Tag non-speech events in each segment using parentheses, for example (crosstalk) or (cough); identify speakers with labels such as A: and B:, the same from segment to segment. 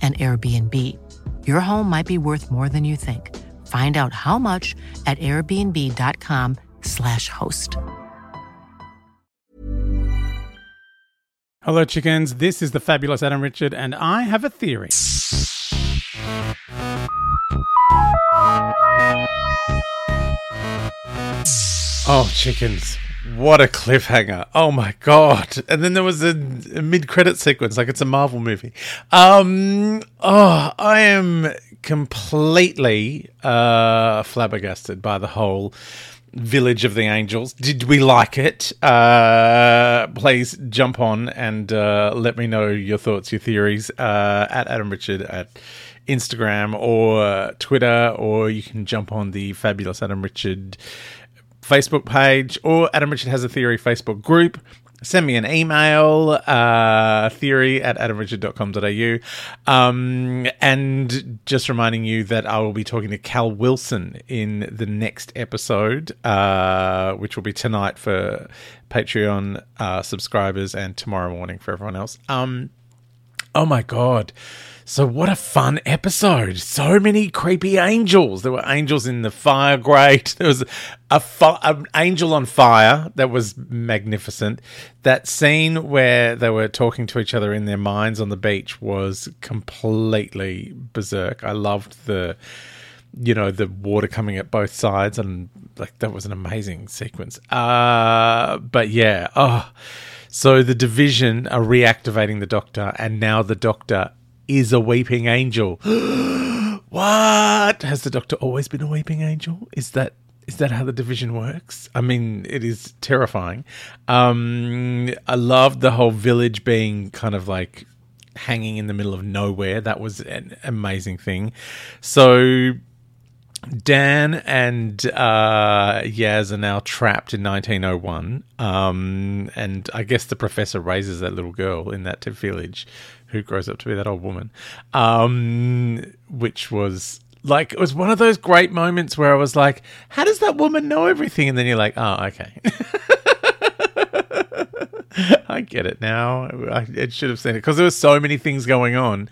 A: an Airbnb. Your home might be worth more than you think. Find out how much at airbnb.com/slash host.
B: Hello, chickens. This is the fabulous Adam Richard, and I have a theory. Oh, chickens. What a cliffhanger. Oh my god. And then there was a, a mid-credit sequence like it's a Marvel movie. Um oh, I am completely uh flabbergasted by the whole Village of the Angels. Did we like it? Uh, please jump on and uh, let me know your thoughts, your theories uh, at Adam Richard at Instagram or Twitter, or you can jump on the fabulous Adam Richard Facebook page, or Adam Richard Has a Theory Facebook group. Send me an email, uh, theory at adamrichard.com.au. Um, and just reminding you that I will be talking to Cal Wilson in the next episode, uh, which will be tonight for Patreon uh, subscribers and tomorrow morning for everyone else. Um, oh my God. So what a fun episode! So many creepy angels. There were angels in the fire grate. (laughs) There was a an angel on fire that was magnificent. That scene where they were talking to each other in their minds on the beach was completely berserk. I loved the you know the water coming at both sides and like that was an amazing sequence. Uh but yeah, oh so the division are reactivating the doctor and now the doctor is a weeping angel. (gasps) what? Has the Doctor always been a weeping angel? Is that is that how the division works? I mean, it is terrifying. Um, I loved the whole village being kind of like hanging in the middle of nowhere. That was an amazing thing. So Dan and uh, Yaz are now trapped in 1901. Um, and I guess the professor raises that little girl in that village who grows up to be that old woman, um, which was like it was one of those great moments where I was like, "How does that woman know everything?" And then you're like, "Oh, okay." (laughs) I get it now. I, I should have seen it because there were so many things going on.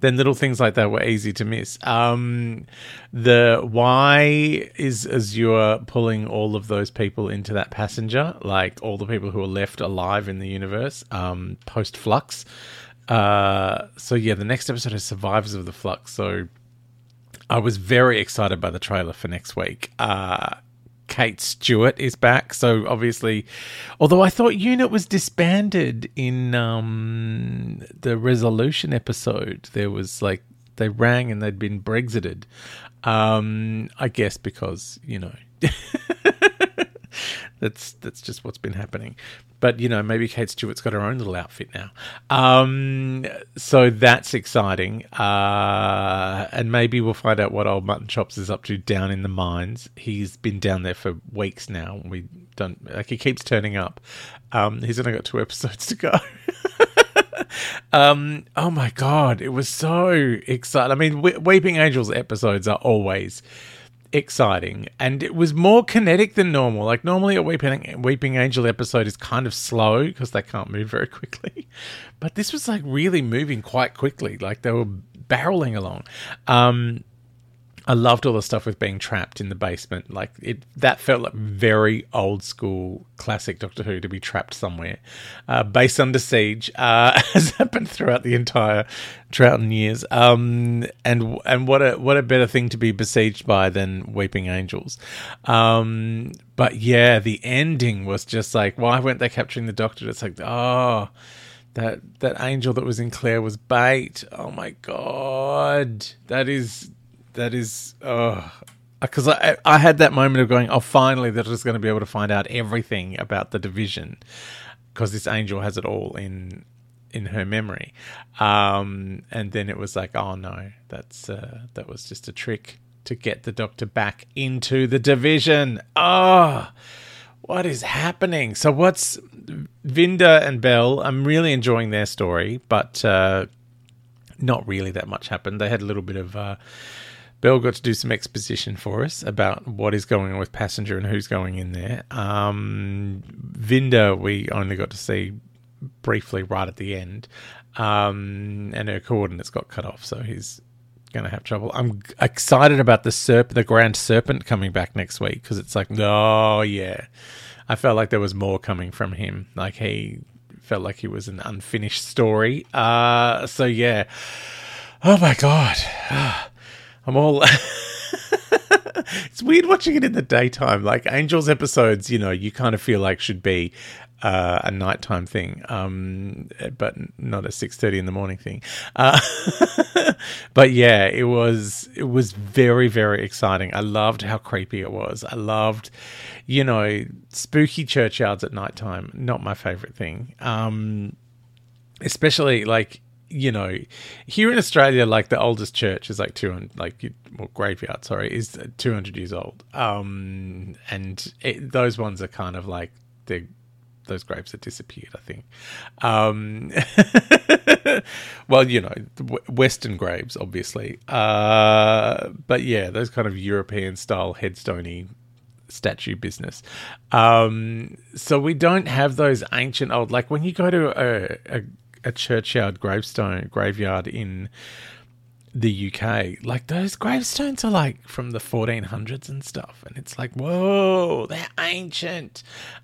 B: Then little things like that were easy to miss. Um, the why is Azure pulling all of those people into that passenger, like all the people who are left alive in the universe um, post flux. Uh, so yeah, the next episode is Survivors of the Flux. So I was very excited by the trailer for next week. Uh, Kate Stewart is back, so obviously, although I thought Unit was disbanded in um, the Resolution episode, there was like they rang and they'd been Brexited. Um, I guess because you know. (laughs) that's that's just what's been happening. But you know, maybe Kate Stewart's got her own little outfit now. Um, so that's exciting. Uh, and maybe we'll find out what old Mutton Chops is up to down in the mines. He's been down there for weeks now. We don't like he keeps turning up. Um, he's only got two episodes to go. (laughs) um, oh my god, it was so exciting. I mean, we- Weeping Angels episodes are always exciting, and it was more kinetic than normal. Like normally, a Weeping Weeping Angel episode is kind of slow because they can't move very (laughs) quickly, but this was like really moving quite quickly. Like they were barreling along. Um, I loved all the stuff with being trapped in the basement. Like it, that felt like very old school, classic Doctor Who to be trapped somewhere, uh, base under siege, uh, (laughs) has happened throughout the entire Troughton years. Um, and and what a what a better thing to be besieged by than Weeping Angels. Um, but yeah, the ending was just like, why weren't they capturing the Doctor? It's like, oh that that angel that was in Claire was bait. Oh my god, that is that is because I I had that moment of going oh finally they're just going to be able to find out everything about the division because this angel has it all in in her memory. Um and then it was like oh no that's uh, that was just a trick to get the doctor back into the division. Oh what is happening? So what's Vinder and Bel I'm really enjoying their story but uh not really that much happened. They had a little bit of uh Bel got to do some exposition for us about what is going on with Passenger and who's going in there. Um, Vinder, we only got to see briefly right at the end, um, and her coordinates got cut off, so he's going to have trouble. I'm excited about the serp, the Grand Serpent coming back next week because it's like, oh yeah, I felt like there was more coming from him. Like he felt like he was an unfinished story. Uh, so yeah. Oh my god. I'm all. (laughs) it's weird watching it in the daytime. Like Angels episodes, you know, you kind of feel like should be uh, a nighttime thing, um, but not a six thirty in the morning thing. Uh, (laughs) but yeah, it was it was very very exciting. I loved how creepy it was. I loved, you know, spooky churchyards at nighttime. Not my favorite thing. Um, especially like you know, here in Australia, like the oldest church is like 200, like, well, graveyard, sorry, is 200 years old. Um, and it, those ones are kind of like the those graves have disappeared, I think. Um, (laughs) well, you know, Western graves, obviously. Uh, but yeah, those kind of European style headstoney statue business. Um, so we don't have those ancient old, like when you go to a, a a churchyard gravestone graveyard in the UK, like those gravestones are like from the 1400s and stuff, and it's like, whoa, they're ancient,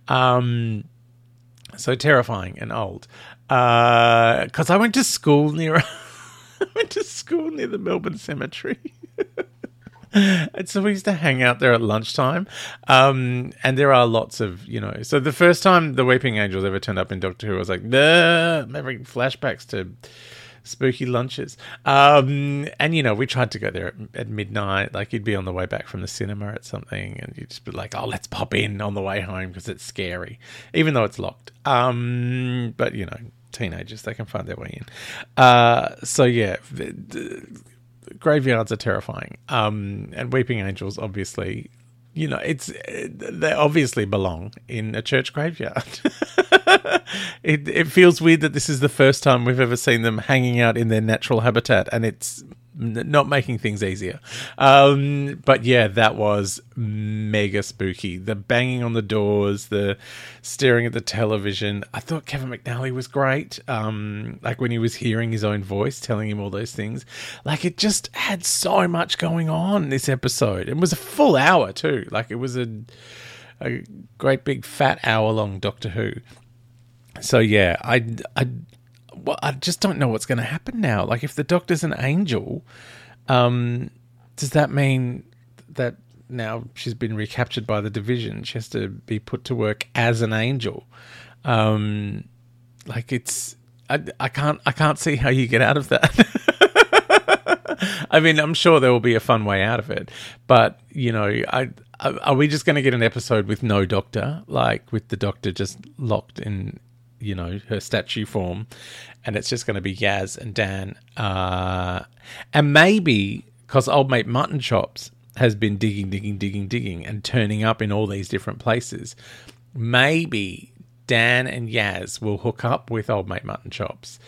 B: um, so terrifying and old. Because uh, I went to school near, (laughs) I went to school near the Melbourne Cemetery. (laughs) (laughs) and so we used to hang out there at lunchtime. Um, and there are lots of, you know, so the first time the Weeping Angels ever turned up in Doctor Who, I was like, nah, I'm having flashbacks to spooky lunches. Um, and, you know, we tried to go there at, at, midnight. Like, you'd be on the way back from the cinema at something, and you'd just be like, oh, let's pop in on the way home because it's scary, even though it's locked. Um, but, you know, teenagers, they can find their way in. Uh, so, yeah. Graveyards are terrifying. Um, and weeping angels, obviously, you know, it's they obviously belong in a church graveyard. (laughs) it it feels weird that this is the first time we've ever seen them hanging out in their natural habitat, and it's not making things easier. Um, but yeah, that was mega spooky. The banging on the doors, the staring at the television. I thought Kevin McNally was great. Um, like when he was hearing his own voice telling him all those things. Like it just had so much going on this episode. It was a full hour too. Like it was a a great big fat hour long Doctor Who. So yeah, I I well, I just don't know what's going to happen now. Like, if the Doctor's an angel, um, does that mean that now she's been recaptured by the division? She has to be put to work as an angel. Um, like, it's I, I can't I can't see how you get out of that. (laughs) I mean, I'm sure there will be a fun way out of it, but you know, I, are we just going to get an episode with no doctor, like with the doctor just locked in you know her statue form, and it's just going to be Yaz and Dan, uh, and maybe because old mate Mutton Chops has been digging, digging, digging, digging, and turning up in all these different places. Maybe Dan and Yaz will hook up with old mate Mutton Chops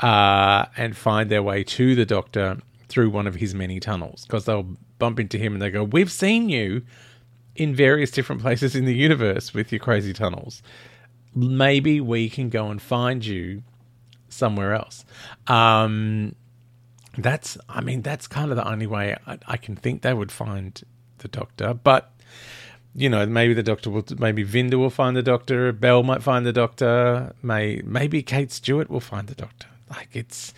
B: uh, and find their way to the doctor through one of his many tunnels because they'll bump into him and they go, We've seen you in various different places in the universe with your crazy tunnels. Maybe we can go and find you somewhere else. Um, that's, I mean, that's kind of the only way I, I can think they would find the doctor. But you know, maybe the doctor will, maybe Vinder will find the doctor, Bel might find the doctor, may maybe Kate Stewart will find the doctor. Like it's,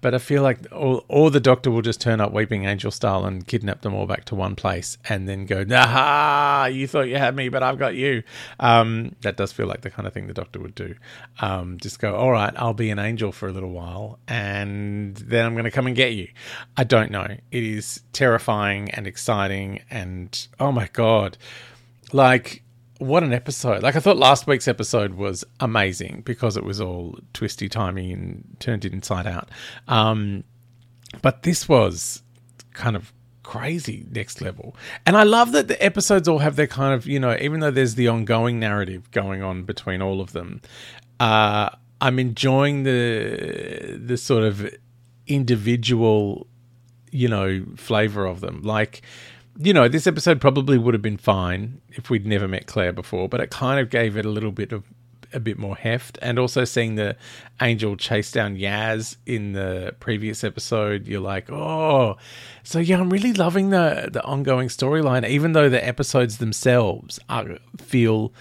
B: but I feel like all, the doctor will just turn up weeping angel style and kidnap them all back to one place and then go, aha, you thought you had me, but I've got you. Um, that does feel like the kind of thing the doctor would do. Um, just go, all right, I'll be an angel for a little while and then I'm going to come and get you. I don't know. It is terrifying and exciting and oh my God. Like, what an episode. Like I thought last week's episode was amazing because it was all twisty timey and turned inside out. Um, but this was kind of crazy next level. And I love that the episodes all have their kind of, you know, even though there's the ongoing narrative going on between all of them, uh, I'm enjoying the the sort of individual, you know, flavor of them. Like you know, this episode probably would have been fine if we'd never met Claire before, but it kind of gave it a little bit of a bit more heft. And also seeing the angel chase down Yaz in the previous episode, you're like, oh, so yeah, I'm really loving the the ongoing storyline, even though the episodes themselves are, feel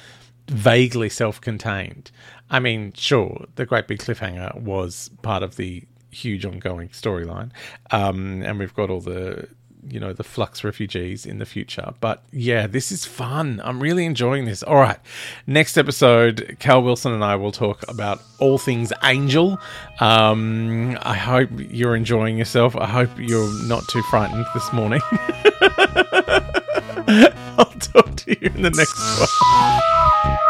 B: vaguely self-contained. I mean, sure, the great big cliffhanger was part of the huge ongoing storyline, um, and we've got all the you know the flux refugees in the future. But yeah this is fun. I'm really enjoying this. All right. Next episode cal wilson and i will talk about all things angel. Um, i hope you're enjoying yourself. I hope you're not too frightened this morning. (laughs) I'll talk to you in the next one